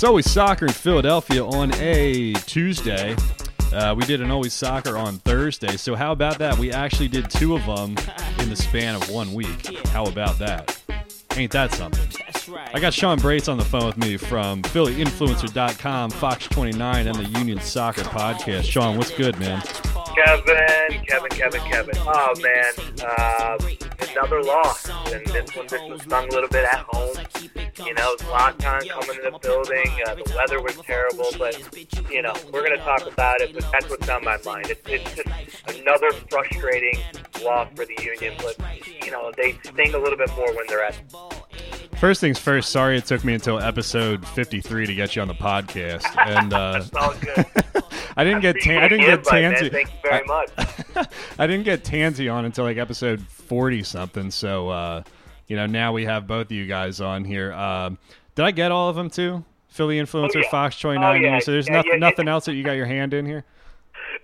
It's always soccer in Philadelphia on a Tuesday. Uh, we did an always soccer on Thursday. So how about that? We actually did two of them in the span of one week. How about that? Ain't that something? I got Sean Brace on the phone with me from PhillyInfluencer.com, Fox 29, and the Union Soccer Podcast. Sean, what's good, man? Kevin, Kevin, Kevin, Kevin. Oh man, uh, another loss, and this one, this one stung a little bit at home. You know, Zlatan coming in the building. Uh, the weather was terrible, but you know, we're gonna talk about it. But that's what's on my mind. It's, it's just another frustrating loss for the Union, but you know, they sting a little bit more when they're at. First things first. Sorry it took me until episode 53 to get you on the podcast, and uh, That's all good. I didn't get tan- I didn't get Invite, man. Tansey. Thank you very much. I didn't get Tansey on until like episode 40 something. So uh, you know now we have both of you guys on here. Um, did I get all of them too? Philly influencer, Oh, yeah. Fox 29. Oh, yeah. So there's Yeah, nothing nothing else that you got your hand in here.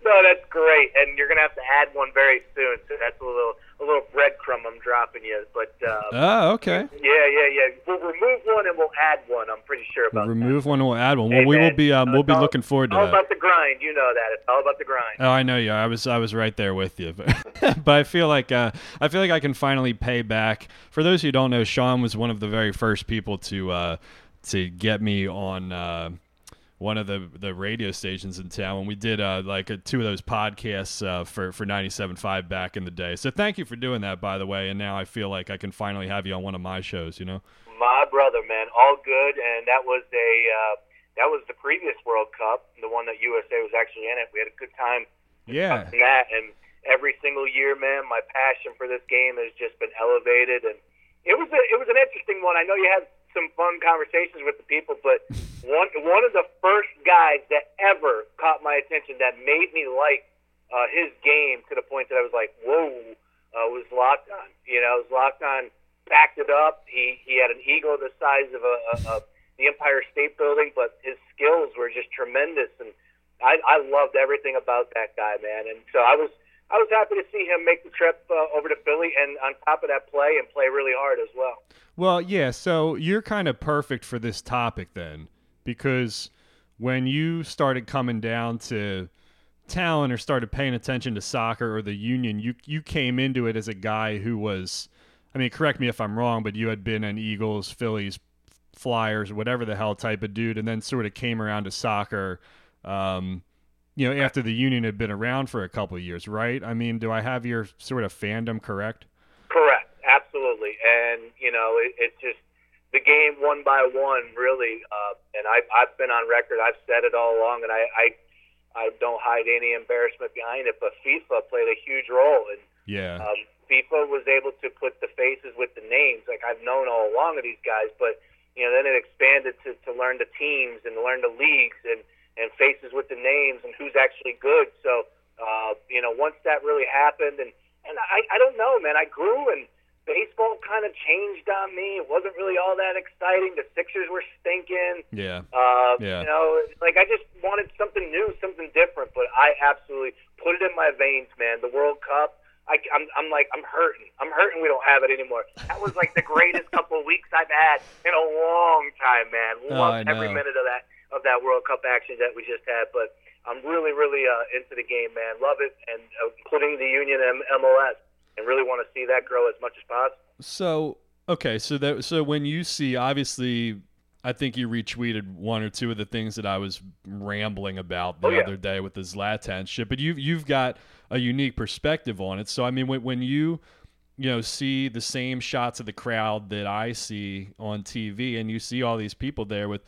No, that's great, and you're gonna have to add one very soon. So that's a little a little breadcrumb I'm dropping you. But uh, Oh, okay. yeah, yeah, yeah. We'll remove one and we'll add one. I'm pretty sure We'll about remove one and we'll add one. Well, Hey, we will be um, we'll be all- looking forward to All that. All about the grind. You know that. It's all about the grind. Oh, I know you. I was I was right there with you, but, but I feel like uh, I feel like I can finally pay back. For those who don't know, Sean was one of the very first people to uh, to get me on uh, one of the the radio stations in town when we did uh, like uh two of those podcasts uh, for for 97.5 back in the day. So thank you for doing that, by the way. And now I feel like I can finally have you on one of my shows. You know. My brother, man, all good. And that was a uh, that was the previous World Cup, the one that USA was actually in it. We had a good time Yeah. that, and every single year, man, my passion for this game has just been elevated. And it was a, it was an interesting one. I know you had some fun conversations with the people, but one one of the first guys that ever caught my attention that made me like uh, his game to the point that I was like, whoa, uh, was Zlatan. You know, Zlatan backed it up. He he had an ego the size of a, a, a the Empire State Building, but his skills were just tremendous, and I, I loved everything about that guy, man. And so I was I was happy to see him make the trip uh, over to Philly, and on top of that, play and play really hard as well. Well, yeah, so you're kind of perfect for this topic then, because when you started coming down to Talen or started paying attention to soccer or the union, you you came into it as a guy who was, I mean, correct me if I'm wrong, but you had been an Eagles, Phillies, Flyers, whatever the hell type of dude, and then sort of came around to soccer. Um, you know, after the union had been around for a couple of years, right? I mean, do I have your sort of fandom correct? Correct, absolutely, and you know it, it's just the game one by one, really. Uh, and I, I've been on record. I've said it all along, and I, I I don't hide any embarrassment behind it. But FIFA played a huge role, and Yeah. um, FIFA was able to put the faces with the names. Like I've known all along of these guys, but you know then it expanded to to learn the teams and learn the leagues and and faces with the names and who's actually good. So uh, you know once that really happened, and and I I don't know, man. I grew and baseball kind of changed on me. It wasn't really all that exciting. The Sixers were stinking. Yeah. Uh, Yeah. You know, like I just wanted something new, something different. But I absolutely put it in my veins, man. The World Cup. I, I'm, I'm like, I'm hurting. I'm hurting. We don't have it anymore. That was like the greatest couple of weeks I've had in a long time, man. Oh, Loved every minute of that of that World Cup action that we just had. But I'm really, really uh, into the game, man. Love it, and uh, including the Union and MLS, and really want to see that grow as much as possible. So okay, so that so when you see obviously I think you retweeted one or two of the things that I was rambling about the Oh, yeah. other day with the Zlatan shit, but you've you've got a unique perspective on it. So I mean when when you you know see the same shots of the crowd that I see on TV and you see all these people there with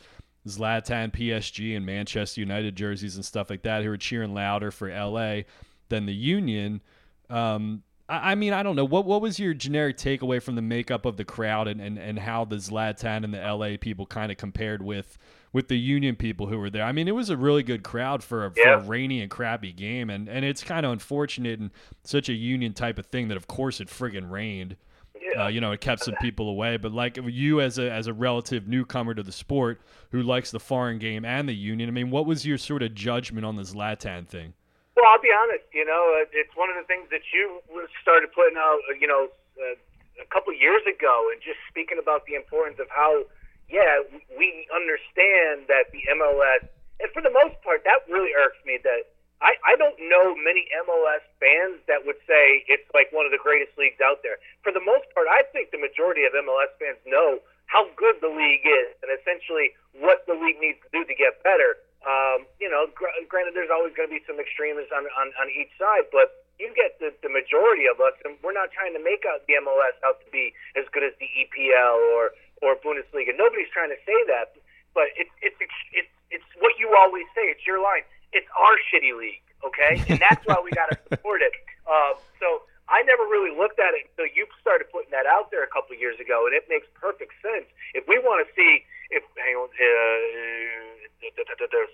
Zlatan, PSG, and Manchester United jerseys and stuff like that who are cheering louder for LA than the Union. Um, I, I mean, I don't know. What what was your generic takeaway from the makeup of the crowd and, and, and how the Zlatan and the LA people kind of compared with with the Union people who were there? I mean, it was a really good crowd for a, for a rainy and crappy game, and, and it's kind of unfortunate and such a Union type of thing that, of course, it friggin' rained. Yeah. Uh, you know, it kept some people away. But like you, as a as a relative newcomer to the sport who likes the foreign game and the Union, I mean, what was your sort of judgment on this Zlatan thing? Well, I'll be honest. You know, uh, it's one of the things that you started putting out. uh, You know, uh, a couple years ago, and just speaking about the importance of how yeah, we understand that the MLS, and for the most part, that really irks me that I, I don't know many MLS fans that would say it's like one of the greatest leagues out there. For the most part, I think the majority of MLS fans know how good the league is and essentially what the league needs to do to get better. Um, you know, gr- granted, there's always going to be some extremists on, on, on each side, but you get the, the majority of us, and we're not trying to make out the MLS out to be as good as the EPL or or Bundesliga. Nobody's trying to say that, but it's it's it's it's what you always say. It's your line. It's our shitty league, okay, and that's why we got to support it. Um, so I never really looked at it until you started putting that out there a couple of years ago, and it makes perfect sense. If we want to see, if hang on, uh,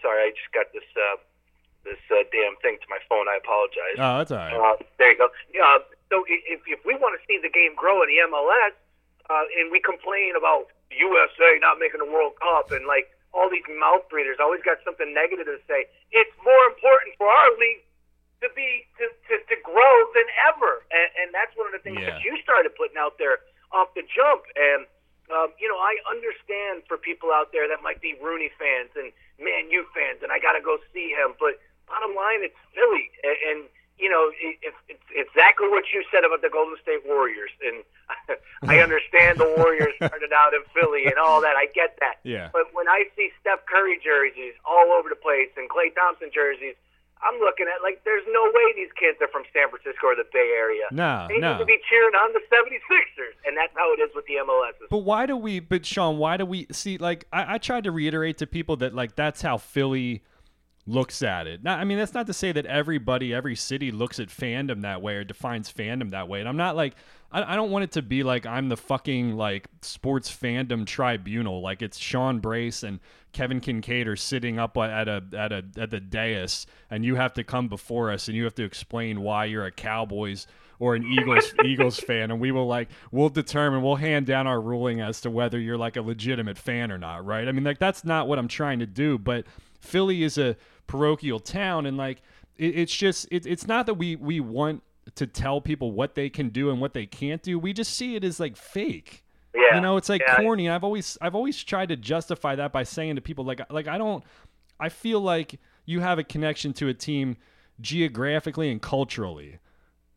sorry, I just got this. Uh, this uh, damn thing to my phone. I apologize. Oh, that's all right. Uh, there you go. Yeah. So if, if we want to see the game grow in the MLS, uh, and we complain about USA not making the World Cup and like all these mouth breathers always got something negative to say. It's more important for our league to be to, to, to grow than ever, and, and that's one of the things Yeah. that you started putting out there off the jump. And um, you know, I understand for people out there that might be Rooney fans and Man U fans, and I got to go see him. But bottom line, it's Philly, and, and you know, it, it's it's exactly what you said about the Golden State Warriors. And I understand the Warriors started out in Philly and all that. I get that. Yeah. But when I see Steph Curry jerseys all over the place and Klay Thompson jerseys, I'm looking at like there's no way these kids are from San Francisco or the Bay Area. No, They no. need to be cheering on the 76ers, and that's how it is with the MLS. But why do we? But Sean, why do we see? Like, I, I tried to reiterate to people that like that's how Philly looks at it. Now, I mean, that's not to say that everybody, every city looks at fandom that way or defines fandom that way. And I'm not like, I, I don't want it to be like I'm the fucking like sports fandom tribunal. Like it's Sean Brace and Kevin Kincaid are sitting up at a at a at the dais, and you have to come before us and you have to explain why you're a Cowboys or an Eagles Eagles fan, and we will like we'll determine we'll hand down our ruling as to whether you're like a legitimate fan or not, right? I mean, like that's not what I'm trying to do, but Philly is a parochial town, and like it, it's just it, it's not that we we want to tell people what they can do and what they can't do. We just see it as like fake. Yeah. You know, it's like Yeah. corny. I've always I've always tried to justify that by saying to people like like I don't I feel like you have a connection to a team geographically and culturally.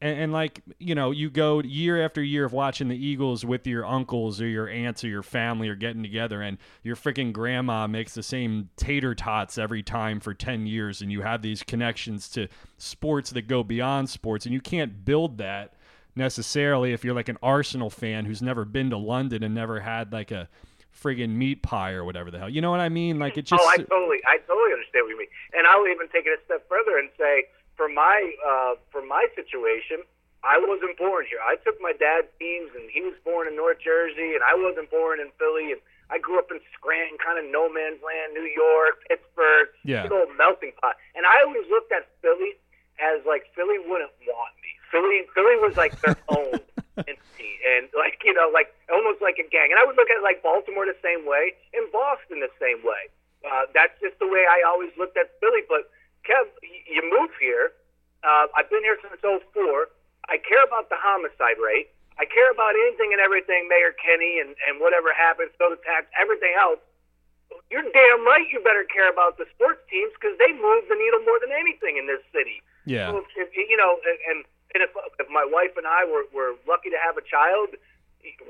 And, and like you know, you go year after year of watching the Eagles with your uncles or your aunts or your family or getting together, and your freaking grandma makes the same tater tots every time for ten years, and you have these connections to sports that go beyond sports, and you can't build that necessarily if you're like an Arsenal fan who's never been to London and never had like a friggin' meat pie or whatever the hell. You know what I mean? Like it just oh, I totally, I totally understand what you mean, and I'll even take it a step further and say, for my, uh, for my situation, I wasn't born here. I took my dad's teams, and he was born in North Jersey, and I wasn't born in Philly, and I grew up in Scranton, kind of no man's land, New York, Pittsburgh, Yeah. big old melting pot. And I always looked at Philly as like Philly wouldn't want me. Philly, Philly was like own entity, and like you know, like almost like a gang. And I would look at like Baltimore the same way, and Boston the same way. Uh, that's just the way I always looked at Philly. But Kev, y- you move here. Uh, I've been here since '04. I care about the homicide rate. I care about anything and everything, Mayor Kenny, and, and whatever happens, soda tax, everything else. You're damn right. You better care about the sports teams because they move the needle more than anything in this city. Yeah. If, you know, and and if if my wife and I were were lucky to have a child,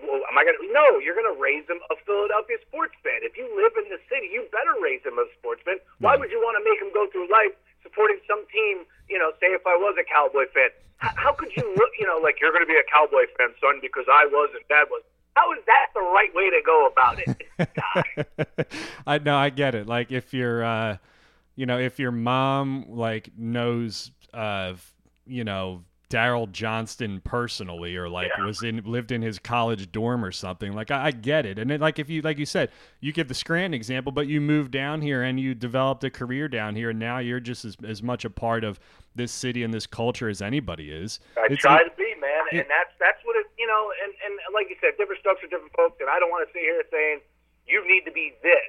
well, am I gonna? No, you're gonna raise him a Philadelphia sports fan. If you live in the city, you better raise him a sports fan. Why would you want to make him go through life supporting some team? You know, say if I was a Cowboy fan, how, how could you look? You know, like you're gonna be a Cowboy fan, son, because I was and Dad was. How is that the right way to go about it? I know I get it. Like if your uh you know, if your mom like knows uh you know, Daryl Johnston personally or like Yeah. was in lived in his college dorm or something. Like I, I get it. And then like if you like you said, you give the Scranton example, but you moved down here and you developed a career down here and now you're just as, as much a part of this city and this culture as anybody is. I It's- try to be, man, and that's that's what it. You know, and and like you said, different strokes for different folks, and I don't want to sit here saying you need to be this,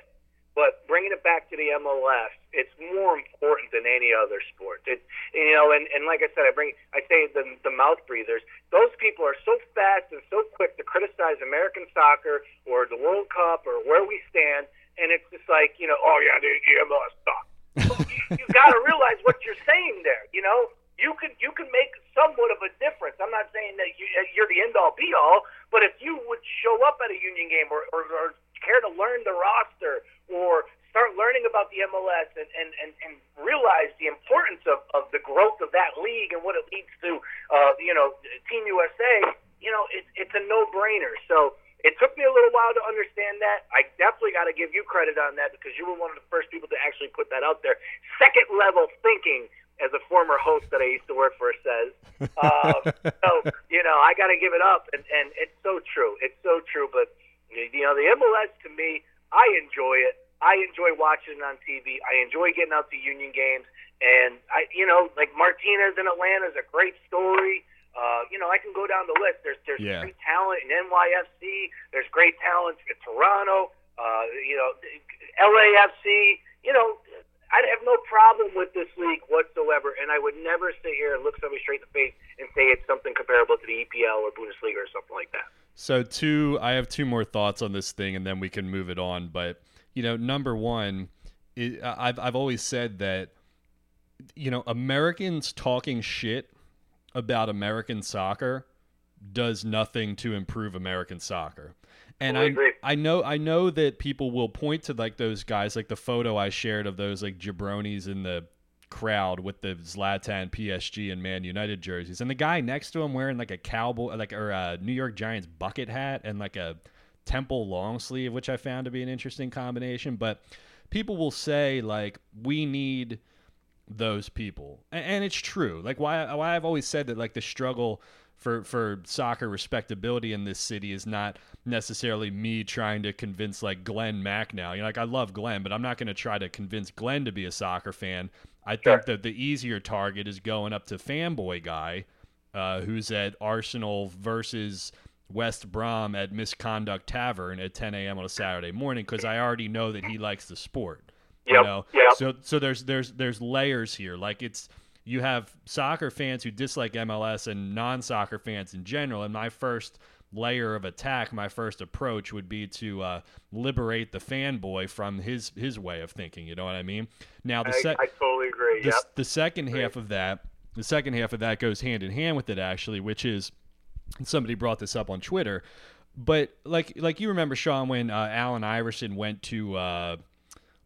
but bringing it back to the MLS, it's more important than any other sport. It you know, and and like I said, I bring I say the the mouth breathers. Those people are so fast and so quick to criticize American soccer or the World Cup or where we stand, and it's just like you know, oh yeah, the MLS sucks. you, you got to realize what you're saying there. You know, you can you can make somewhat of a difference. I'm not saying that you, you're the end all be all, but if you would show up at a Union game or, or, or care to learn the roster or start learning about the MLS and, and, and, and realize the importance of, of the growth of that league and what it leads to, uh, you know, Team USA, you know, it, it's a no-brainer. So it took me a little while to understand that. I definitely got to give you credit on that because you were one of the first people to actually put that out there. Second level thinking, as a former host that I used to work for says. Um, so you know, I got to give it up, and and it's so true. It's so true. But you know, the MLS to me, I enjoy it. I enjoy watching it on TV. I enjoy getting out to Union games, and I, you know, like Martinez in Atlanta is a great story. Uh, you know, I can go down the list. There's there's yeah. great talent in NYFC. There's great talent in Toronto. Uh, you know, LAFC. You know, I'd have no problem with this league whatsoever, and I would never sit here and look somebody straight in the face and say it's something comparable to the EPL or Bundesliga or something like that. So, two, I have two more thoughts on this thing, and then we can move it on. But you know, number one, it, I've I've always said that you know Americans talking shit about American soccer does nothing to improve American soccer. And I, I know I know that people will point to like those guys, like the photo I shared of those like jabronis in the crowd with the Zlatan PSG and Man United jerseys, and the guy next to him wearing like a cowboy, like or a New York Giants bucket hat and like a temple long sleeve, which I found to be an interesting combination. But people will say like we need those people, and, and it's true. Like why why I've always said that like the struggle for for soccer respectability in this city is not necessarily me trying to convince like Glenn Mack now. You know, like I love Glenn, but I'm not going to try to convince Glenn to be a soccer fan. I sure. think that the easier target is going up to fanboy guy, uh, who's at Arsenal versus West Brom at Misconduct Tavern at 10 a.m. on a Saturday morning because I already know that he likes the sport. Yep. You know, yep. so so there's there's there's layers here. Like it's you have soccer fans who dislike MLS and non-soccer fans in general. And my first layer of attack, my first approach would be to uh, liberate the fanboy from his his way of thinking. You know what I mean? Now the I, I totally agree. The, yep. the second half of that, the second half of that goes hand in hand with it actually, which is somebody brought this up on Twitter. But like like you remember Sean when uh, Allen Iverson went to uh,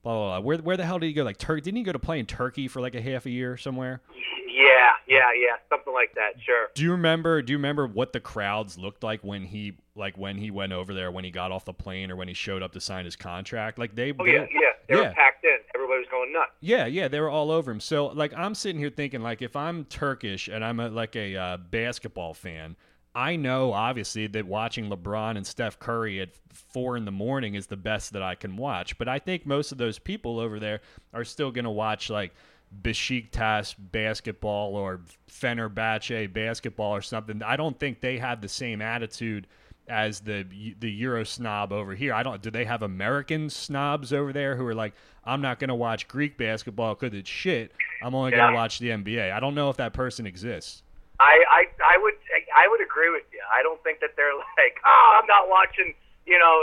blah, blah, blah. Where where the hell did he go? Like Turkey? Didn't he go to play in Turkey for like a half a year somewhere? Yeah, yeah, yeah, something like that. Sure. Do you remember? Do you remember what the crowds looked like when he like when he went over there, when he got off the plane, or when he showed up to sign his contract? Like they. Oh yeah, yeah. They yeah. were packed in. Everybody was going nuts. Yeah, yeah, they were all over him. So like I'm sitting here thinking like if I'm Turkish and I'm a, like a uh, basketball fan. I know obviously that watching LeBron and Steph Curry at four in the morning is the best that I can watch. But I think most of those people over there are still going to watch like Besiktas basketball or Fenerbahce basketball or something. I don't think they have the same attitude as the the Euro snob over here. I don't. Do they have American snobs over there who are like, I'm not going to watch Greek basketball because it's shit. I'm only yeah. going to watch the NBA. I don't know if that person exists. I, I I would I would agree with you. I don't think that they're like, oh, I'm not watching, you know,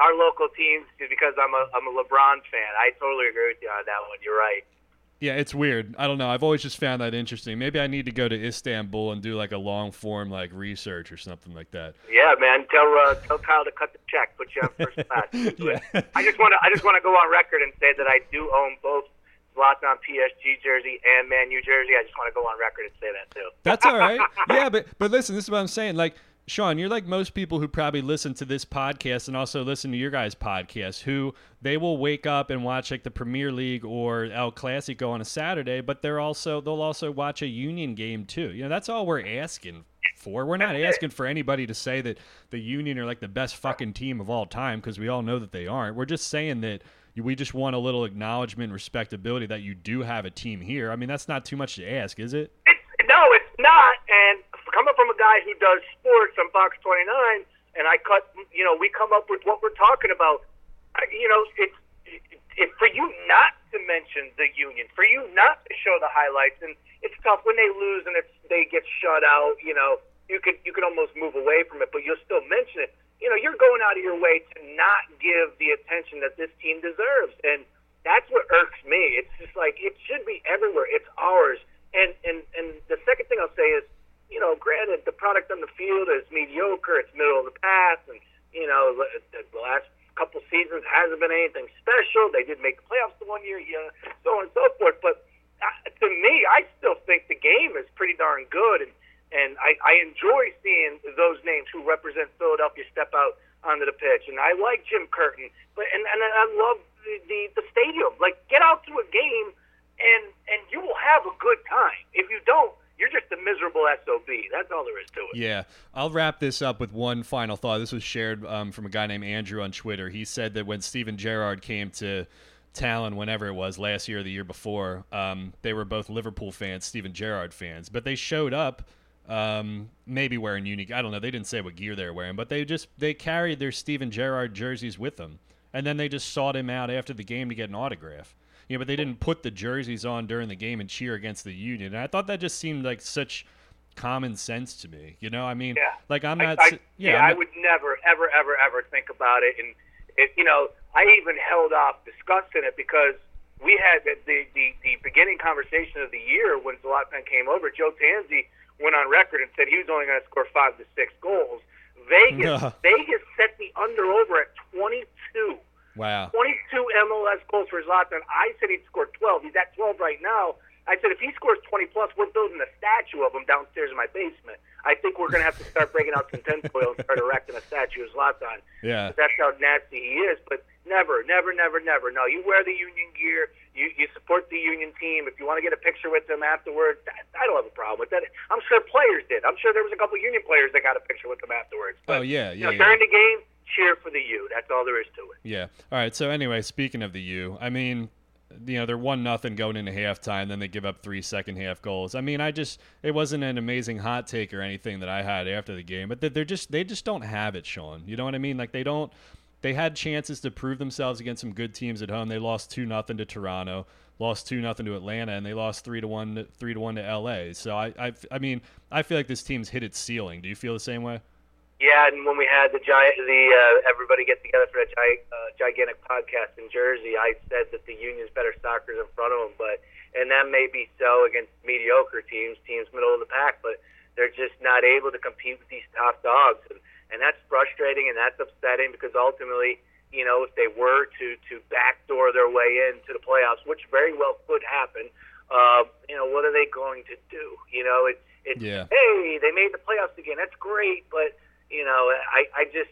our local teams because I'm a I'm a LeBron fan. I totally agree with you on that one. You're right. Yeah, it's weird. I don't know. I've always just found that interesting. Maybe I need to go to Istanbul and do like a long form like research or something like that. Yeah, man. Tell uh, tell Kyle to cut the check. Put you on first class. yeah. I just want to I just want to go on record and say that I do own both Zlatan PSG jersey and Man U jersey. I just want to go on record and say that too. That's all right. yeah, but but listen, this is what I'm saying. Like Sean, you're like most people who probably listen to this podcast and also listen to your guys' podcast, who they will wake up and watch like the Premier League or El Clasico on a Saturday, but they're also they'll also watch a Union game too. You know, that's all we're asking for. We're not asking for anybody to say that the Union are like the best fucking team of all time because we all know that they aren't. We're just saying that we just want a little acknowledgement, respectability that you do have a team here. I mean, that's not too much to ask, is it? It's, no, it's not. And coming from a guy who does sports on Fox 29, and I cut, you know, we come up with what we're talking about. You know, it's if for you not to mention the union, for you not to show the highlights, and it's tough when they lose and it's they get shut out. You know, you could you could almost move away from it, but you'll still mention it. You know, you're going out of your way to not give the attention that this team deserves, and that's what irks me. It's just like it should be everywhere. It's ours. And and and the second thing I'll say is, you know, granted the product on the field is mediocre. It's middle of the path, and you know the, last couple seasons hasn't been anything special. They did make the playoffs the one year, yeah, so on and so forth. But uh, to me, I still think the game is pretty darn good, and and I, I enjoy seeing those names who represent Philadelphia step out onto the pitch. And I like Jim Curtin, but and and I love the, the the stadium. Like get out to a game, and and you will have a good time. If you don't, you're just a miserable sob. That's all there is to it. Yeah, I'll wrap this up with one final thought. This was shared um, from a guy named Andrew on Twitter. He said that when Steven Gerrard came to Talen, whenever it was last year or the year before, um, they were both Liverpool fans, Steven Gerrard fans, but they showed up. Um, maybe wearing unique. I don't know. They didn't say what gear they were wearing, but they just they carried their Steven Gerrard jerseys with them, and then they just sought him out after the game to get an autograph. You know, but they didn't put the jerseys on during the game and cheer against the Union. And I thought that just seemed like such common sense to me. You know, I mean, yeah. like I'm not. I, I, yeah, yeah I'm I not, would never, ever, ever, ever think about it. And it, you know, I even held off discussing it because we had the the, the, the beginning conversation of the year when Zlatan came over. Joe Tansey went on record and said he was only going to score five to six goals. Vegas, Vegas set the under over at 22. Wow. 22 MLS goals for Zlatan. I said he'd score 12. He's at 12 right now. I said if he scores 20 plus, we're building a statue of him downstairs in my basement. I think we're going to have to start breaking out some tinfoil and start erecting a statue of Zlatan. Yeah. That's how nasty he is. But never, never, never, never. No, you wear the union gear. You you support the union team. If you want to get a picture with them afterwards, I don't have a problem with that. I'm sure players did. I'm sure there was a couple union players that got a picture with them afterwards. oh But, yeah, you know, yeah, yeah. during the game, cheer for the U. That's all there is to it. Yeah. All right. So anyway, speaking of the U, I mean, you know, they're one nothing going into halftime, then they give up three second half goals. I mean, I just it wasn't an amazing hot take or anything that I had after the game, but they're just they just don't have it, Sean. You know what I mean? Like they don't. They had chances to prove themselves against some good teams at home. They lost two nothing to Toronto, lost two nothing to Atlanta, and they lost three to one three to one to L.A. So I, I I mean I feel like this team's hit its ceiling. Do you feel the same way? Yeah, and when we had the giant, the uh, everybody get together for that gi- uh, gigantic podcast in Jersey, I said that the Union's better soccer's in front of them, but and that may be so against mediocre teams, teams middle of the pack, but they're just not able to compete with these top dogs, and and that's frustrating and that's upsetting because ultimately, you know, if they were to to backdoor their way into the playoffs, which very well could happen, uh, you know, what are they going to do? You know, it, it's Yeah. hey, they made the playoffs again. That's great, but you know, I, I just,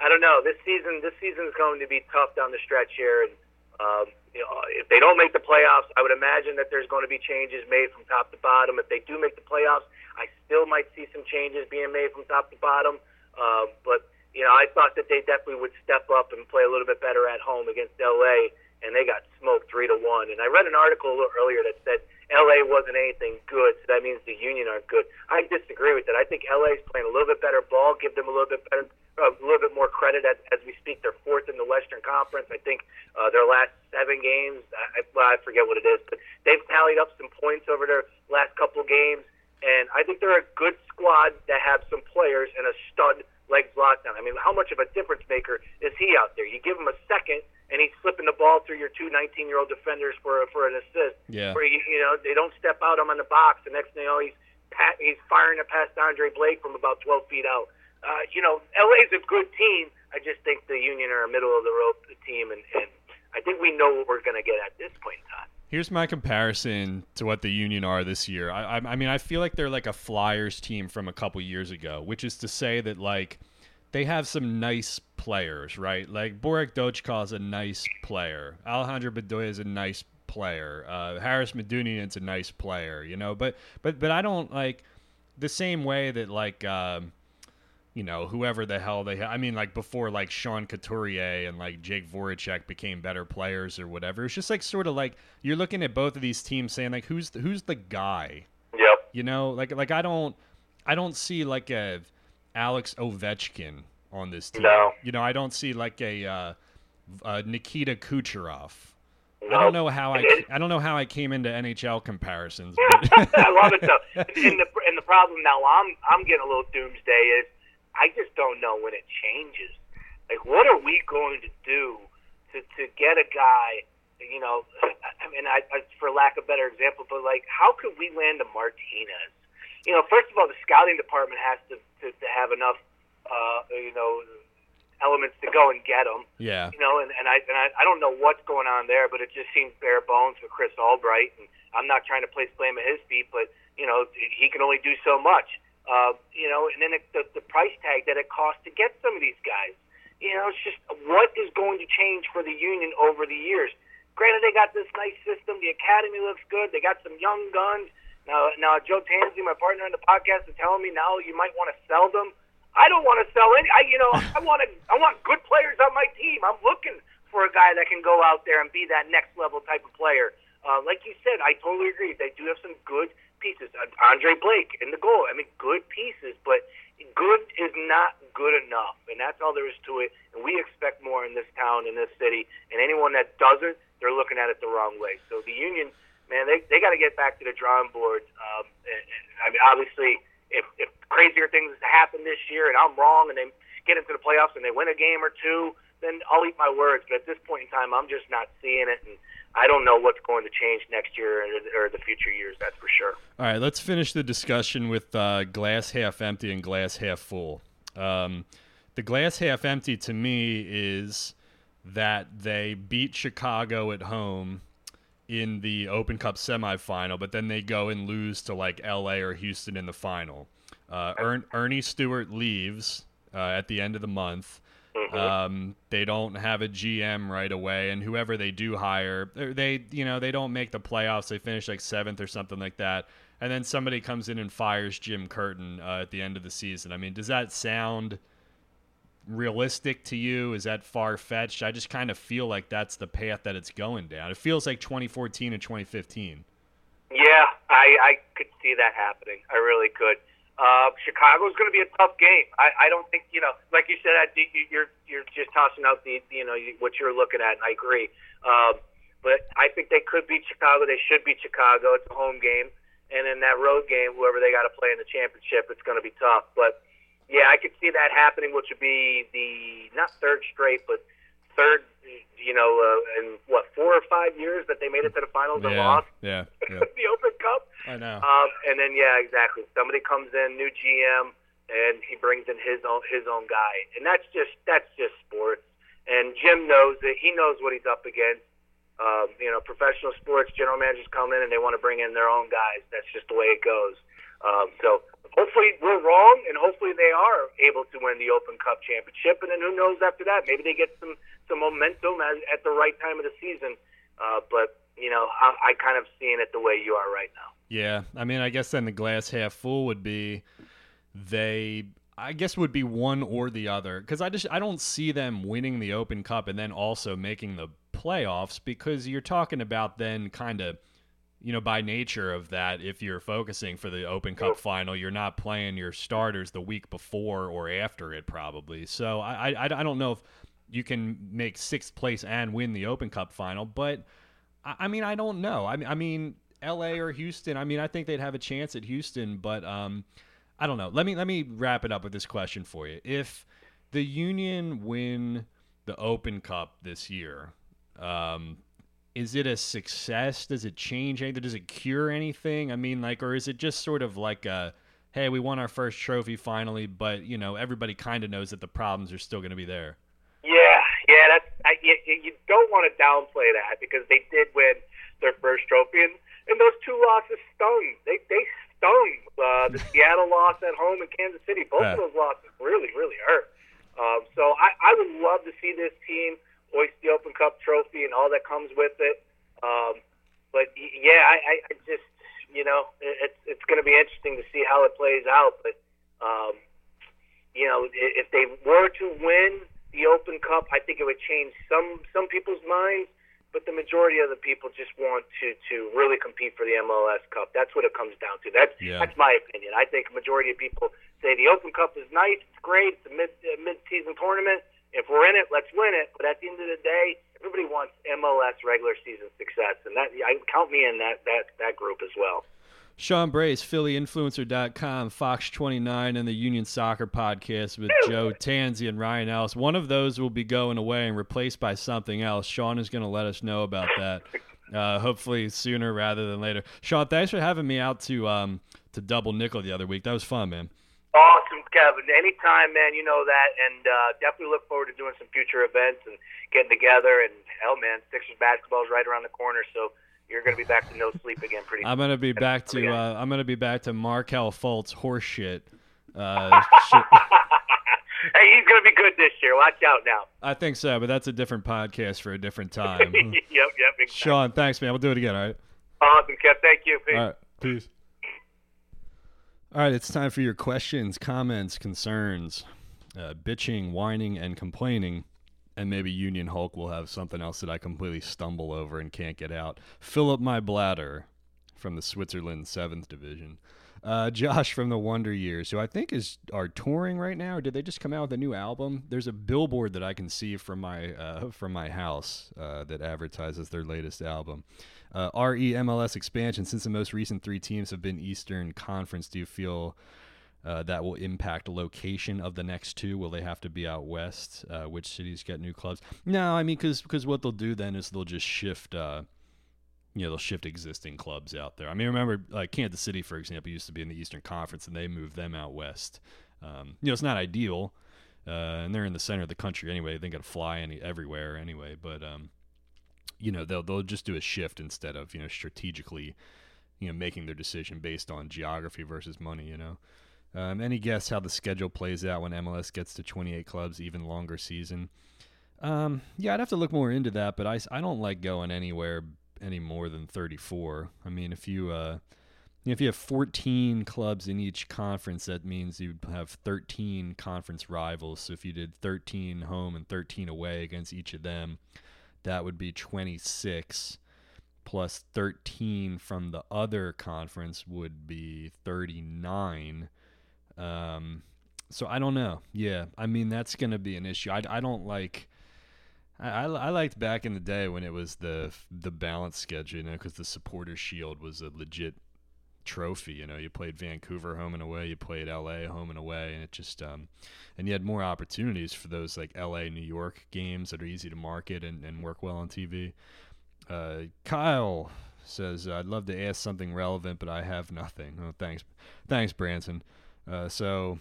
I don't know. This season, this season is going to be tough down the stretch here, and um, you know, if they don't make the playoffs, I would imagine that there's going to be changes made from top to bottom. If they do make the playoffs, I still might see some changes being made from top to bottom. Uh, but you know, I thought that they definitely would step up and play a little bit better at home against LA, and they got smoked three to one. And I read an article a little earlier that said LA wasn't anything good, so that means the Union aren't good. I disagree with that. I think LA's playing a little bit better ball. Give them a little bit better, a little bit more credit as, as we speak. They're fourth in the Western Conference. I think uh, their last seven games, I, well, I forget what it is, but they've tallied up some points over their last couple games. And I think they're a good squad that have some players and a stud like Zlatan. I mean, how much of a difference maker is he out there? You give him a second, and he's slipping the ball through your two 19-year-old defenders for for an assist. Yeah. Where you, you know they don't step out him on the box. The next thing you know, he's pat, he's firing it past Andre Blake from about 12 feet out. Uh, you know, LA's a good team. I just think the Union are a middle of the road team, and, and I think we know what we're going to get at this point in time. Here's my comparison to what the Union are this year. I, I, mean, I feel like they're like a Flyers team from a couple years ago, which is to say that like they have some nice players, right? Like Borek Dockal is a nice player. Alejandro Bedoya is a nice player. Uh, Haris Medunjanin's a nice player, you know. But but but I don't like the same way that like. Um, you know, whoever the hell they ha- I mean, like before, like Sean Couturier and like Jake Voracek became better players or whatever. It's just like sort of like you're looking at both of these teams saying like, who's the, who's the guy? Yep. You know, like like I don't I don't see like a Alex Ovechkin on this team. No. You know, I don't see like a uh, uh, Nikita Kucherov I don't know how I I don't know how I came into NHL comparisons. I love it though. And the and the problem now I'm I'm getting a little doomsday is I just don't know when it changes. Like what are we going to do to to get a guy? You know, I mean, I, I for lack of a better example, but like how could we land a Martinez? You know, first of all, the scouting department has to to, to have enough. Uh, you know, elements to go and get him. Yeah. You know, and, and I and I, I don't know what's going on there, but it just seems bare bones for Chris Albright. And I'm not trying to place blame at his feet, but you know he can only do so much. Uh, you know, and then it, the the price tag that it costs to get some of these guys. You know, it's just what is going to change for the union over the years. Granted, they got this nice system. The academy looks good. They got some young guns. Now, now Joe Tansey, my partner on the podcast, is telling me now you might want to sell them I don't want to sell any. I, you know, I want to. I want good players on my team. I'm looking for a guy that can go out there and be that next level type of player. Uh, like you said, I totally agree. They do have some good pieces. Andre Blake in the goal. I mean, good pieces, but good is not good enough, and that's all there is to it. And we expect more in this town, in this city, and anyone that doesn't, they're looking at it the wrong way. So the union, man, they they got to get back to the drawing board. Um, I mean, obviously if, if crazier things happen this year and I'm wrong and they get into the playoffs and they win a game or two, then I'll eat my words. But at this point in time, I'm just not seeing it, and I don't know what's going to change next year or, the future years. That's for sure. All right, let's finish the discussion with uh, glass half empty and glass half full. Um, the glass half empty to me is that they beat Chicago at home in the Open Cup semifinal, but then they go and lose to like LA or Houston in the final. Uh, Ern- Earnie Stewart leaves uh, at the end of the month. Mm-hmm. Um, they don't have a GM right away, and whoever they do hire, they you know they don't make the playoffs. They finish like seventh or something like that, and then somebody comes in and fires Jim Curtin uh, at the end of the season. I mean, does that sound? realistic to you? Is that far fetched? I just kind of feel like that's the path that it's going down. It feels like 2014 and 2015. Yeah, I, I could see that happening. I really could. Uh, Chicago's going to be a tough game. I, I don't think you know, like you said, I, you're you're just tossing out the you know what you're looking at, and I agree. Um, but I think they could beat Chicago. They should beat Chicago. It's a home game, and in that road game, whoever they got to play in the championship, it's going to be tough. But yeah, I could see that happening, which would be the not third straight, but third, you know, uh, in what four or five years that they made it to the finals yeah, and lost. Yeah, yeah. the Open Cup. I know. Um, and then yeah, exactly. Somebody comes in, new GM, and he brings in his own his own guy, and that's just that's just sports. And Jim knows it. He knows what he's up against. Um, you know, professional sports general managers come in and they want to bring in their own guys. That's just the way it goes. Um, so hopefully we're wrong, and hopefully they are able to win the Open Cup championship. And then who knows after that? Maybe they get some some momentum as, at the right time of the season. Uh, but you know, I, I kind of seeing it the way you are right now. Yeah, I mean, I guess then the glass half full would be they. I guess would be one or the other because I just I don't see them winning the Open Cup and then also making the playoffs because you're talking about then kind of you know, by nature of that, if you're focusing for the Open Cup final, you're not playing your starters the week before or after it, probably. So I, I, I don't know if you can make sixth place and win the Open Cup final, but I, mean, I don't know. I, I mean, L.A. or Houston. I mean, I think they'd have a chance at Houston, but um, I don't know. Let me let me wrap it up with this question for you. If the Union win the Open Cup this year, um, is it a success? Does it change anything? Does it cure anything? I mean, like, or is it just sort of like a, hey, we won our first trophy finally, but you know, everybody kind of knows that the problems are still going to be there. Yeah, yeah, that's I, you, you don't want to downplay that because they did win their first trophy, and, and those two losses stung. They they stung. Uh, the Seattle loss at home in Kansas City, both of those losses really really hurt. Um, so I, I would love to see this team hoist the Open Cup trophy and all that comes with it. Um, but yeah, I, I just you know it's it's going to be interesting to see how it plays out. But um, you know, if they were to win the Open Cup, I think it would change some some people's minds. But the majority of the people just want to to really compete for the MLS Cup. That's what it comes down to. That's yeah. that's my opinion. I think a majority of people say the Open Cup is nice, it's great, it's a mid uh, mid season tournament if we're in it, let's win it. But at the end of the day, everybody wants MLS MLS regular season success, and that I count me in that that that group as well. Sean Brace, PhillyInfluencer.com, Fox 29, and the Union Soccer Podcast with Joe Tansey and Ryan Ellis. One of those will be going away and replaced by something else. Sean is going to let us know about that, uh, hopefully sooner rather than later. Sean, thanks for having me out to um, to double nickel the other week. That was fun, man. Awesome, Kevin. Anytime, man. You know that, and uh, definitely look forward to doing some future events and getting together. And hell, man, Sixers basketball is right around the corner, so you're going to be back to no sleep again pretty. I'm going to be back to uh, I'm going to be back to Markelle Fultz horseshit. Uh, hey, he's going to be good this year. Watch out now. I think so, but that's a different podcast for a different time. yep, yep. Exactly. Sean, thanks, man. We'll do it again. All right. Awesome, Kev. Thank you. Peace. All right. Peace. All right, it's time for your questions, comments, concerns, uh, bitching, whining, and complaining. And maybe Union Hulk will have something else that I completely stumble over and can't get out. Fill up my bladder from the Switzerland 7th Division. Uh, Josh from the Wonder Years, who I think is are touring right now, or did they just come out with a new album? There's a billboard that I can see from my uh, from my house uh, that advertises their latest album. Uh, REMLS expansion. Since the most recent three teams have been Eastern Conference, do you feel uh, that will impact location of the next two? Will they have to be out west? Uh, which cities get new clubs? No, I mean because because what they'll do then is they'll just shift. Uh, you know they'll shift existing clubs out there. I mean, remember like Kansas City, for example, used to be in the Eastern Conference, and they moved them out west. Um, you know, it's not ideal, uh, and they're in the center of the country anyway. They got to fly any everywhere anyway, but um, you know they'll they'll just do a shift instead of you know strategically, you know, making their decision based on geography versus money. You know. Um, any guess how the schedule plays out when MLS gets to 28 clubs, even longer season? Um, yeah, I'd have to look more into that, but I, I don't like going anywhere any more than 34. I mean, if you uh, if you have 14 clubs in each conference, that means you'd have 13 conference rivals. So if you did 13 home and 13 away against each of them, that would be 26 plus 13 from the other conference would be 39. Um, so I don't know. Yeah, I mean that's going to be an issue. I, I don't like I, I liked back in the day when it was the the balance schedule, you know, because the Supporter Shield was a legit trophy. You know, you played Vancouver home and away, you played L.A. home and away, and it just um, and you had more opportunities for those like L.A. New York games that are easy to market and, and work well on TV. Uh, Kyle says, "I'd love to ask something relevant, but I have nothing." Oh, thanks, thanks, Branson. Uh, so,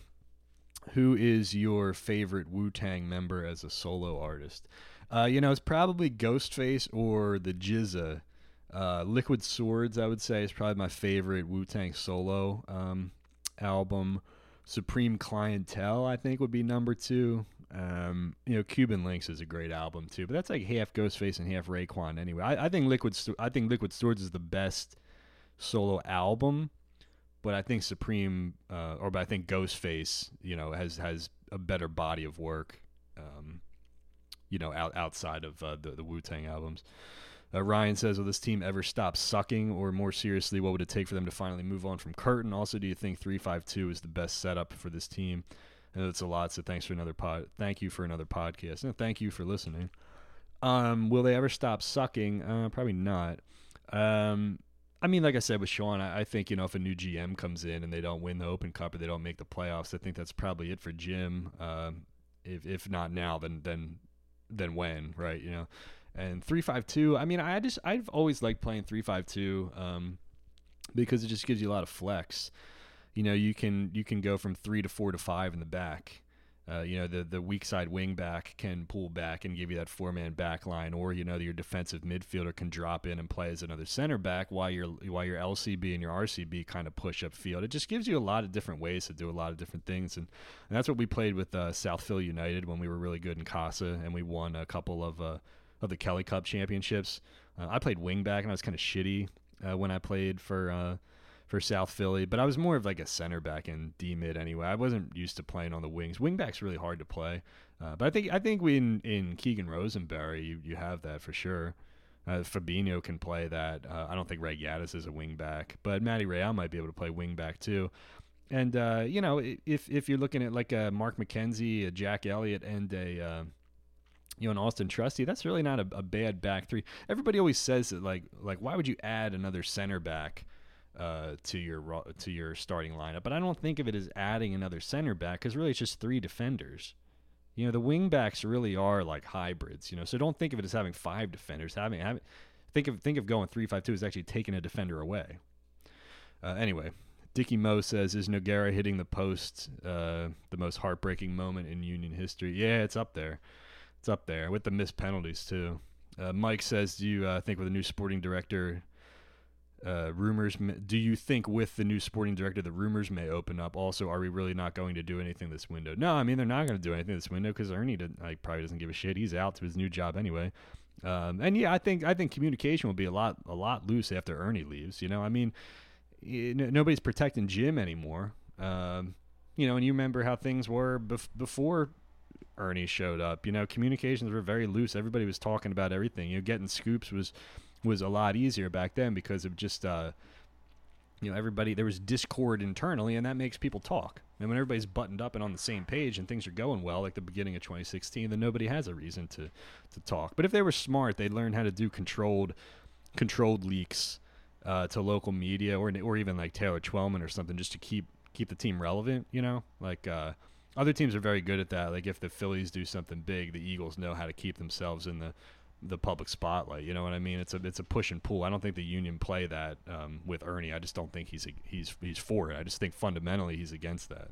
who is your favorite Wu Tang member as a solo artist? Uh, you know, it's probably Ghostface or the GZA. Uh, Liquid Swords, I would say, is probably my favorite Wu Tang solo um, album. Supreme Clientele, I think, would be number two. Um, you know, Cuban Links is a great album too, but that's like half Ghostface and half Raekwon anyway. I, I think Liquid, I think Liquid Swords is the best solo album, but I think Supreme, uh, or but I think Ghostface, you know, has has a better body of work. Um, you know, out, outside of uh, the, the Wu Tang albums. Uh, Ryan says, Will this team ever stop sucking? Or more seriously, what would it take for them to finally move on from Curtin? Also, do you think 352 is the best setup for this team? I know it's a lot, so thanks for another pod. Thank you for another podcast. And thank you for listening. Um, will they ever stop sucking? Uh, probably not. Um, I mean, like I said with Sean, I, I, think you know if a new GM comes in and they don't win the Open Cup or they don't make the playoffs, I think that's probably it for Jim. Um, if if not now, then then then when, right? You know, and three five two. I mean, I just I've always liked playing three five two um, because it just gives you a lot of flex. You know, you can you can go from three to four to five in the back. Uh, you know, the the weak side wing back can pull back and give you that four man back line, or you know, your defensive midfielder can drop in and play as another center back while your while your LCB and your RCB kind of push up field. It just gives you a lot of different ways to do a lot of different things, and, and that's what we played with uh, South Philly United when we were really good in Casa, and we won a couple of uh, of the Kelly Cup championships. Uh, I played wing back, and I was kind of shitty uh, when I played for uh, for South Philly, but I was more of like a center back in D mid anyway. I wasn't used to playing on the wings. Wingback's really hard to play, uh, but I think I think we in, in Keegan Rosenberry you, you have that for sure. Uh, Fabinho can play that. Uh, I don't think Ray Gaddis is a wingback, but Matty Real might be able to play wingback too. And uh, you know, if if you're looking at like a Mark McKenzie, a Jack Elliott, and a uh, you know, an Austin Trusty, that's really not a, a, bad back three. Everybody always says that, like, like why would you add another center back uh, to your to your starting lineup? But I don't think of it as adding another center back because really it's just three defenders. You know, the wing backs really are like hybrids. You know, so don't think of it as having five defenders. Having, having think of think of going three five two as actually taking a defender away. Uh, anyway, Dicky Mo says, "Is Nogueira hitting the post uh, the most heartbreaking moment in Union history?" Yeah, it's up there. It's up there with the missed penalties too. Uh, Mike says, "Do you uh, think with a new sporting director, uh, rumors? Do you think with the new sporting director, the rumors may open up? Also, are we really not going to do anything this window? No, I mean they're not going to do anything this window because Ernie did, like probably doesn't give a shit. He's out to his new job anyway. Um, and yeah, I think I think communication will be a lot a lot loose after Ernie leaves. You know, I mean, nobody's protecting Jim anymore. Um, you know, and you remember how things were bef- before Ernie showed up. You know, communications were very loose. Everybody was talking about everything. You know, getting scoops was was a lot easier back then because of just uh, you know everybody there was discord internally, and that makes people talk. And when everybody's buttoned up and on the same page and things are going well, like the beginning of 2016, then nobody has a reason to to talk. But if they were smart, they'd learn how to do controlled controlled leaks uh, to local media or or even like Taylor Twellman or something just to keep keep the team relevant. You know, like. Uh, other teams are very good at that. Like if the Phillies do something big, the Eagles know how to keep themselves in the the public spotlight. You know what I mean? It's a it's a push and pull. I don't think the Union play that um, with Ernie. I just don't think he's a, he's he's for it. I just think fundamentally he's against that.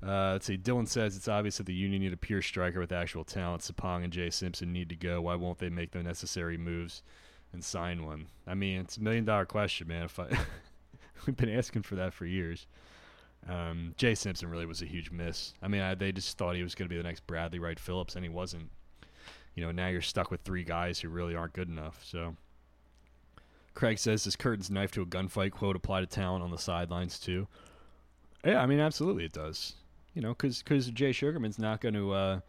Uh, let's see. Dylan says it's obvious that the Union need a pure striker with actual talent. Sapong and Jay Simpson need to go. Why won't they make the necessary moves and sign one? I mean, it's a million dollar question, man. If I we've been asking for that for years. Um, Jay Simpson really was a huge miss. I mean, I, they just thought he was going to be the next Bradley Wright Phillips, and he wasn't. You know, now you're stuck with three guys who really aren't good enough. So, Craig says, "Does Curtin's knife to a gunfight quote apply to talent on the sidelines too?" Yeah, I mean, absolutely, it does. You know, because because Jay Sugarman's not going to, uh,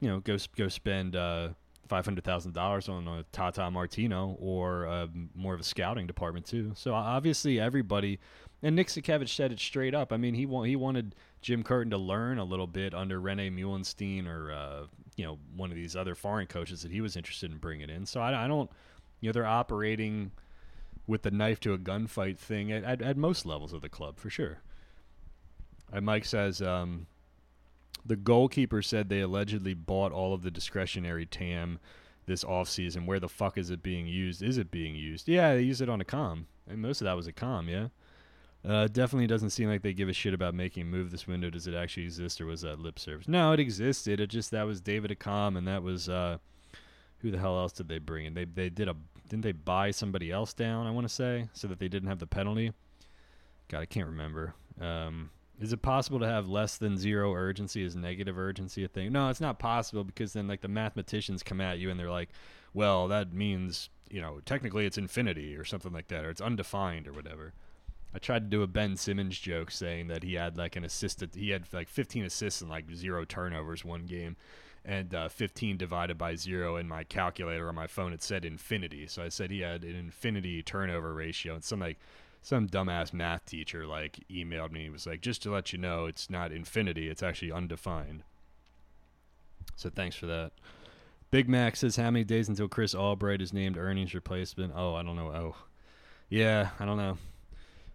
you know, go go spend uh, five hundred thousand dollars on a Tata Martino or uh, more of a scouting department too. So obviously, everybody and Nick said it straight up. I mean, he wa- he wanted Jim Curtin to learn a little bit under Rene Meulensteen or uh, you know one of these other foreign coaches that he was interested in bringing in. So I, I don't, you know, they're operating with the knife to a gunfight thing at, at, at most levels of the club for sure. And Mike says um, the goalkeeper said they allegedly bought all of the discretionary TAM this offseason. Where the fuck is it being used? Is it being used? Yeah, they use it on Accam. And most of that was Accam, yeah. Uh, definitely doesn't seem like they give a shit about making move this window. Does it actually exist, or was that lip service? No, it existed. It just that was David Accam, and that was uh, who the hell else did they bring in? They they did a didn't they buy somebody else down? I want to say so that they didn't have the penalty. God, I can't remember. Um, is it possible to have less than zero urgency? Is negative urgency a thing? No, it's not possible because then like the mathematicians come at you and they're like, well, that means you know technically it's infinity or something like that, or it's undefined or whatever. I tried to do a Ben Simmons joke saying that he had like an assist. He had like 15 assists and like zero turnovers one game, and uh, 15 divided by zero. In my calculator on my phone, it said infinity. So I said he had an infinity turnover ratio, and some like some dumbass math teacher like emailed me. He was like, just to let you know, it's not infinity. It's actually undefined. So thanks for that. Big Mac says, how many days until Chris Albright is named Ernie's replacement? Oh, I don't know. Oh, yeah, I don't know.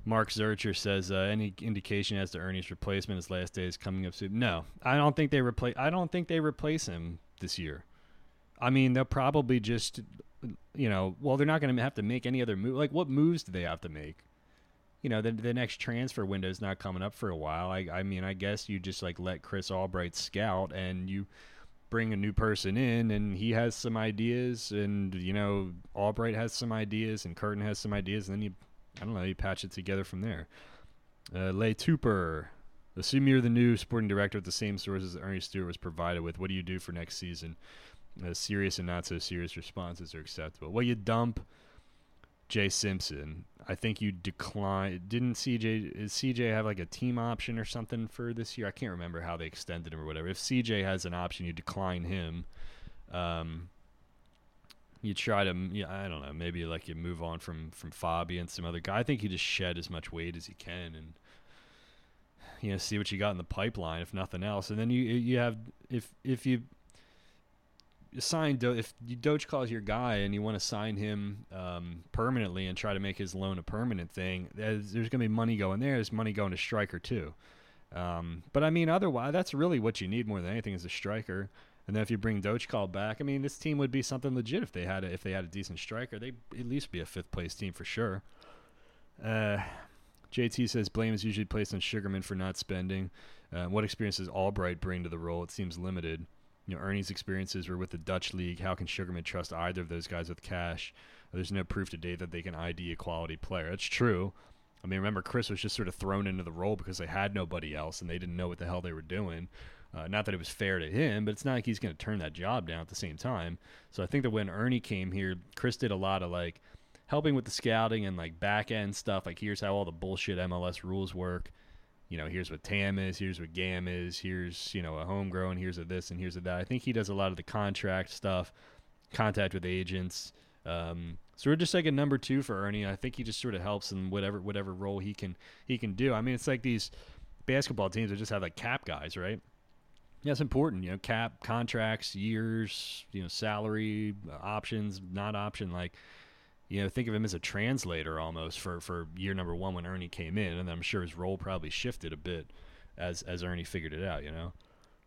Mark Zurcher says, uh, any indication as to Ernie's replacement? His last day is coming up soon. No, I don't think they replace. I don't think they replace him this year. I mean, they'll probably just, you know, well, they're not going to have to make any other move. Like, what moves do they have to make? You know, the the next transfer window is not coming up for a while. I I mean, I guess you just like let Chris Albright scout and you bring a new person in and he has some ideas and you know Albright has some ideas and Curtin has some ideas and then you I don't know. You patch it together from there. Uh, Lay Tooper. Assume you're the new sporting director with the same sources that Ernie Stewart was provided with. What do you do for next season? Uh, serious and not so serious responses are acceptable. Well, you dump Jay Simpson. I think you decline. Didn't CJ is CJ have like a team option or something for this year? I can't remember how they extended him or whatever. If CJ has an option, you decline him. Um, you try to yeah, I don't know maybe like you move on from from Fabi and some other guy. I think you just shed as much weight as you can and you know see what you got in the pipeline if nothing else, and then you you have if if you sign Do- if you Dockal your guy and you want to sign him um, permanently and try to make his loan a permanent thing, there's, there's going to be money going there. There's money going to striker too. Um, but I mean, otherwise, that's really what you need more than anything is a striker. And then if you bring Dockal back, I mean, this team would be something legit if they had a, if they had a decent striker. They'd at least be a fifth place team for sure. Uh, JT says blame is usually placed on Sugarman for not spending. Uh, what experience does Albright bring to the role? It seems limited. You know, Ernie's experiences were with the Dutch league. How can Sugarman trust either of those guys with cash? There's no proof today that they can ID a quality player. That's true. I mean, remember Chris was just sort of thrown into the role because they had nobody else and they didn't know what the hell they were doing. Uh, not that it was fair to him, but it's not like he's going to turn that job down at the same time. So I think that when Ernie came here, Chris did a lot of like helping with the scouting and like back end stuff. Like here's how all the bullshit MLS rules work. You know, here's what TAM is, here's what GAM is, here's you know a homegrown, here's a this and here's a that. I think he does a lot of the contract stuff, contact with agents. Um, so we're just like a number two for Ernie. I think he just sort of helps in whatever whatever role he can he can do. I mean, it's like these basketball teams that just have like cap guys, right? Yeah, it's important. You know, cap contracts, years, you know, salary, options, not option. Like, you know, think of him as a translator almost for for year number one when Ernie came in, and I'm sure his role probably shifted a bit as as Ernie figured it out. You know.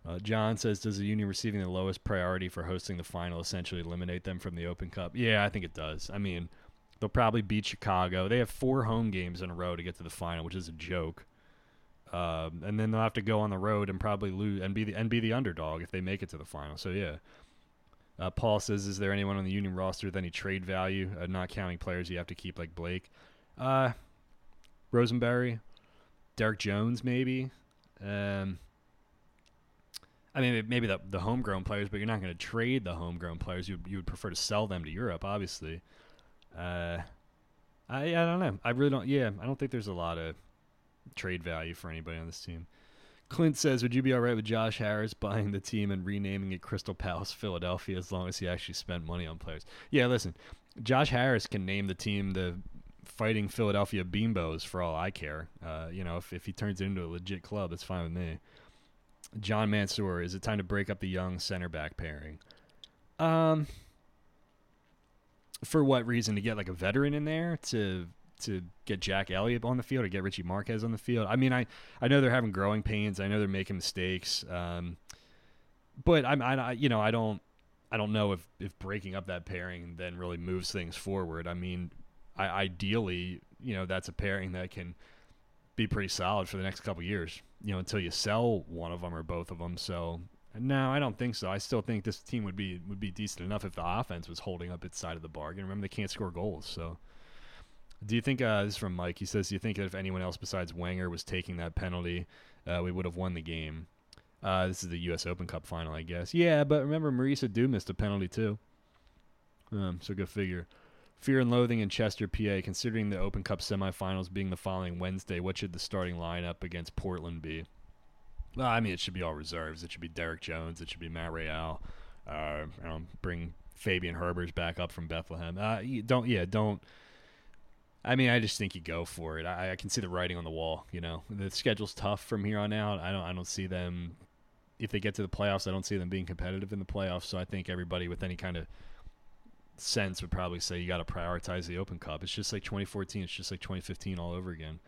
Uh, John says, "Does the Union receiving the lowest priority for hosting the final essentially eliminate them from the Open Cup?" Yeah, I think it does. I mean, they'll probably beat Chicago. They have four home games in a row to get to the final, which is a joke. Um, and then they'll have to go on the road and probably lose and be the and be the underdog if they make it to the final. So yeah. Uh, Paul says, "Is there anyone on the Union roster with any trade value? Uh, not counting players you have to keep like Blake, uh, Rosenberry, Derek Jones, maybe. Um, I mean, maybe the the homegrown players, but you're not going to trade the homegrown players. You you would prefer to sell them to Europe, obviously. Uh, I I don't know. I really don't. Yeah, I don't think there's a lot of trade value for anybody on this team. Clint says, "Would you be all right with Josh Harris buying the team and renaming it Crystal Palace Philadelphia as long as he actually spent money on players?" Yeah, listen, Josh Harris can name the team the Fighting Philadelphia Beanbows for all I care. Uh, you know, if if he turns it into a legit club, that's fine with me. John Mansour, is it time to break up the young center back pairing? Um, for what reason? To get like a veteran in there to to get Jack Elliott on the field or get Richie Marquez on the field. I mean, I, I know they're having growing pains. I know they're making mistakes. Um, but I'm, I, you know, I don't, I don't know if, if breaking up that pairing then really moves things forward. I mean, I, ideally, you know, that's a pairing that can be pretty solid for the next couple years, you know, until you sell one of them or both of them. So no, I don't think so. I still think this team would be would be decent enough if the offense was holding up its side of the bargain. Remember, they can't score goals, so do you think uh, this is from Mike? He says, "Do you think that if anyone else besides Wenger was taking that penalty, uh, we would have won the game?" Uh, this is the U.S. Open Cup final, I guess. Yeah, but remember, Maurice Edu missed a penalty too. Um, so go figure. Fear and Loathing in Chester, PA. Considering the Open Cup semifinals being the following Wednesday, what should the starting lineup against Portland be? Well, I mean, it should be all reserves. It should be Derek Jones. It should be Matt Real. Uh, bring Fabian Herbers back up from Bethlehem. Uh, don't, yeah, don't I mean, I just think you go for it. I, I, can see the writing on the wall. You know, the schedule's tough from here on out. I don't. I don't see them. If they get to the playoffs, I don't see them being competitive in the playoffs. So I think everybody with any kind of sense would probably say you got to prioritize the Open Cup. It's just like 2014. It's just like 2015 all over again.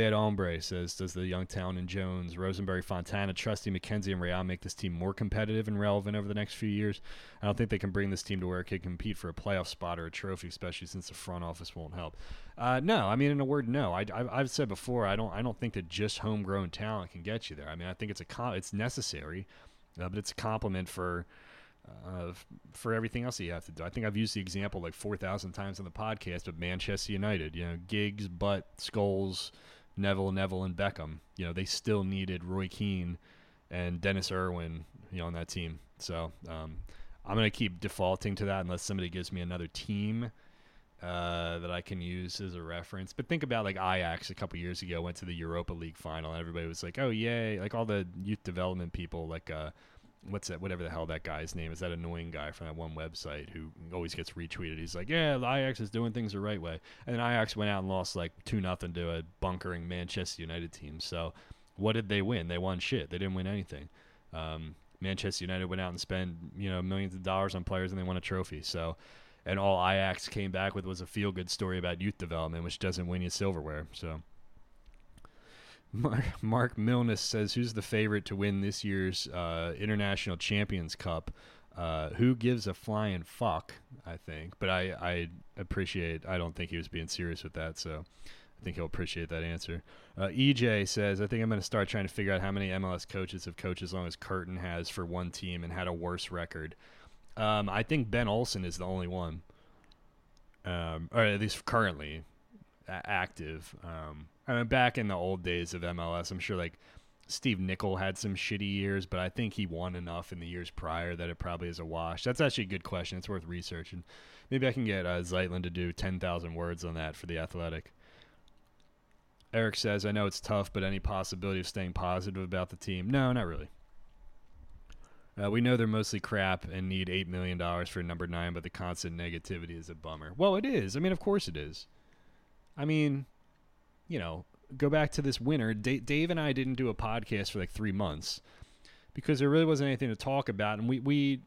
Bad Hombre says, does the Youngtown and Jones, Rosenberry, Fontana, Trusty, McKenzie, and Real make this team more competitive and relevant over the next few years? I don't think they can bring this team to where it can compete for a playoff spot or a trophy, especially since the front office won't help. Uh, no, I mean, in a word, no. I, have said before, I don't, I don't think that just homegrown talent can get you there. I mean, I think it's a, it's necessary, uh, but it's a compliment for. Uh, for everything else you have to do. I think I've used the example like 4,000 times on the podcast, but Manchester United, you know, Giggs, Butt, Scholes, Neville, Neville, and Beckham. You know, they still needed Roy Keane and Denis Irwin, you know, on that team. So um, I'm going to keep defaulting to that unless somebody gives me another team uh, that I can use as a reference. But think about like Ajax a couple years ago went to the Europa League final, and everybody was like, "Oh yay!" Like all the youth development people, like uh, what's that? Whatever the hell that guy's name is. That annoying guy from that one website who always gets retweeted. He's like, "Yeah, Ajax is doing things the right way," and then Ajax went out and lost like two nothing to a bunkering Manchester United team. So what did they win? They won shit. They didn't win anything. Um, Manchester United went out and spent you know millions of dollars on players and they won a trophy. So, and all Ajax came back with was a feel good story about youth development, which doesn't win you silverware. So. Mark Milnes says, "Who's the favorite to win this year's uh, International Champions Cup?" Uh, who gives a flying fuck? I think, but I, I appreciate. I don't think he was being serious with that, so I think he'll appreciate that answer. Uh, EJ says, I think I'm going to start trying to figure out how many MLS coaches have coached as long as Curtin has for one team and had a worse record. Um, I think Ben Olsen is the only one, um, or at least currently a- active. Um, I mean, back in the old days of MLS, I'm sure like Steve Nicol had some shitty years, but I think he won enough in the years prior that it probably is a wash. That's actually a good question. It's worth researching. Maybe I can get uh, Zeitlin to do 10,000 words on that for the Athletic. Eric says, I know it's tough, but any possibility of staying positive about the team? No, not really. Uh, we know they're mostly crap and need $8 million for number nine, but the constant negativity is a bummer. Well, it is. I mean, of course it is. I mean, you know, go back to this winter. D- Dave and I didn't do a podcast for like three months because there really wasn't anything to talk about, and we we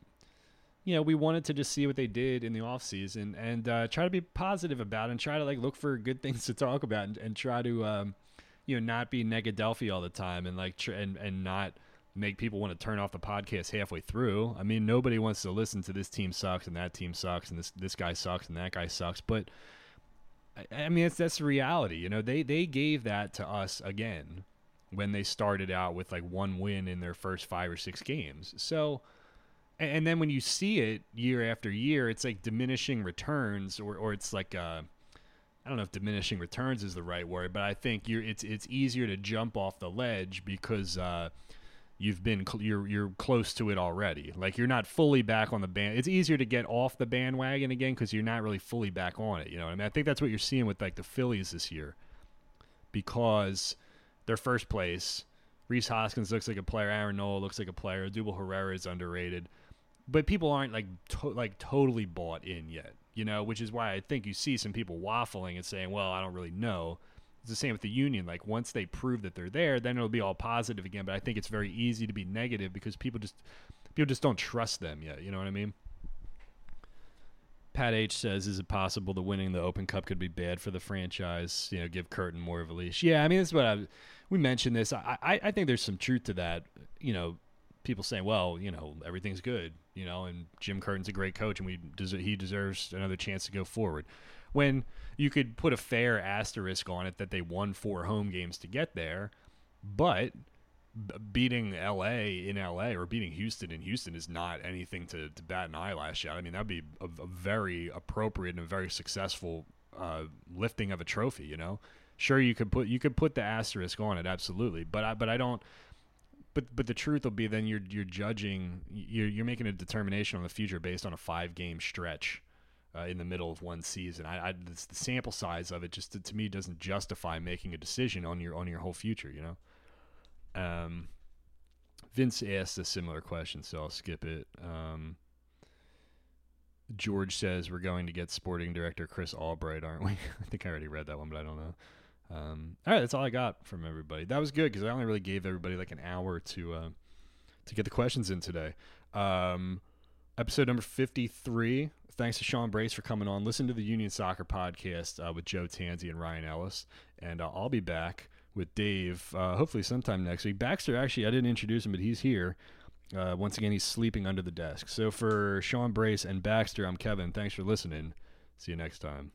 you know we wanted to just see what they did in the off season and uh, try to be positive about it and try to like look for good things to talk about and, and try to um, you know not be negadelphi all the time and like tr- and and not make people want to turn off the podcast halfway through. I mean, nobody wants to listen to this team sucks and that team sucks and this this guy sucks and that guy sucks, but I, I mean, it's that's the reality. You know, they they gave that to us again when they started out with like one win in their first five or six games. So, and then when you see it year after year, it's like diminishing returns, or or it's like uh, I don't know if diminishing returns is the right word, but I think you're it's it's easier to jump off the ledge because. Uh, you've been cl- you're you're close to it already. Like you're not fully back on the band. It's easier to get off the bandwagon again because you're not really fully back on it. You know, I mean, I think that's what you're seeing with like the Phillies this year, because their first place. Rhys Hoskins looks like a player. Aaron Nola looks like a player. Odubel Herrera is underrated, but people aren't like to- like totally bought in yet. You know, which is why I think you see some people waffling and saying, "Well, I don't really know." It's the same with the union. Like once they prove that they're there, then it'll be all positive again. But I think it's very easy to be negative because people just people just don't trust them yet. You know what I mean? Pat H says, "Is it possible that winning the Open Cup could be bad for the franchise? You know, give Curtin more of a leash." Yeah, I mean, this is what I we mentioned this. I, I I think there's some truth to that. You know, people saying, "Well, you know, everything's good," you know, and Jim Curtin's a great coach, and we des- he deserves another chance to go forward. When you could put a fair asterisk on it that they won four home games to get there, but beating LA in LA or beating Houston in Houston is not anything to, to bat an eyelash at. I mean, that'd be a, a very appropriate and a very successful uh, lifting of a trophy. You know, sure you could put you could put the asterisk on it, absolutely, but I but I don't. But but the truth will be then you're you're judging you're you're making a determination on the future based on a five game stretch uh, in the middle of one season. I, I the sample size of it just to, to, me doesn't justify making a decision on your on your whole future. You know. Um, Vince asked a similar question, so I'll skip it. Um, George says we're going to get sporting director Chris Albright, aren't we? I think I already read that one, but I don't know. Um, all right, that's all I got from everybody. That was good because I only really gave everybody like an hour to uh, to get the questions in today. Um, episode number fifty three thanks to Sean Brace for coming on. Listen to the Union Soccer podcast uh, with Joe Tansey and Ryan Ellis, and uh, I'll be back with Dave uh, hopefully sometime next week. Baxter, actually, I didn't introduce him, but he's here. Uh, once again, he's sleeping under the desk. So for Sean Brace and Baxter, I'm Kevin. Thanks for listening. See you next time.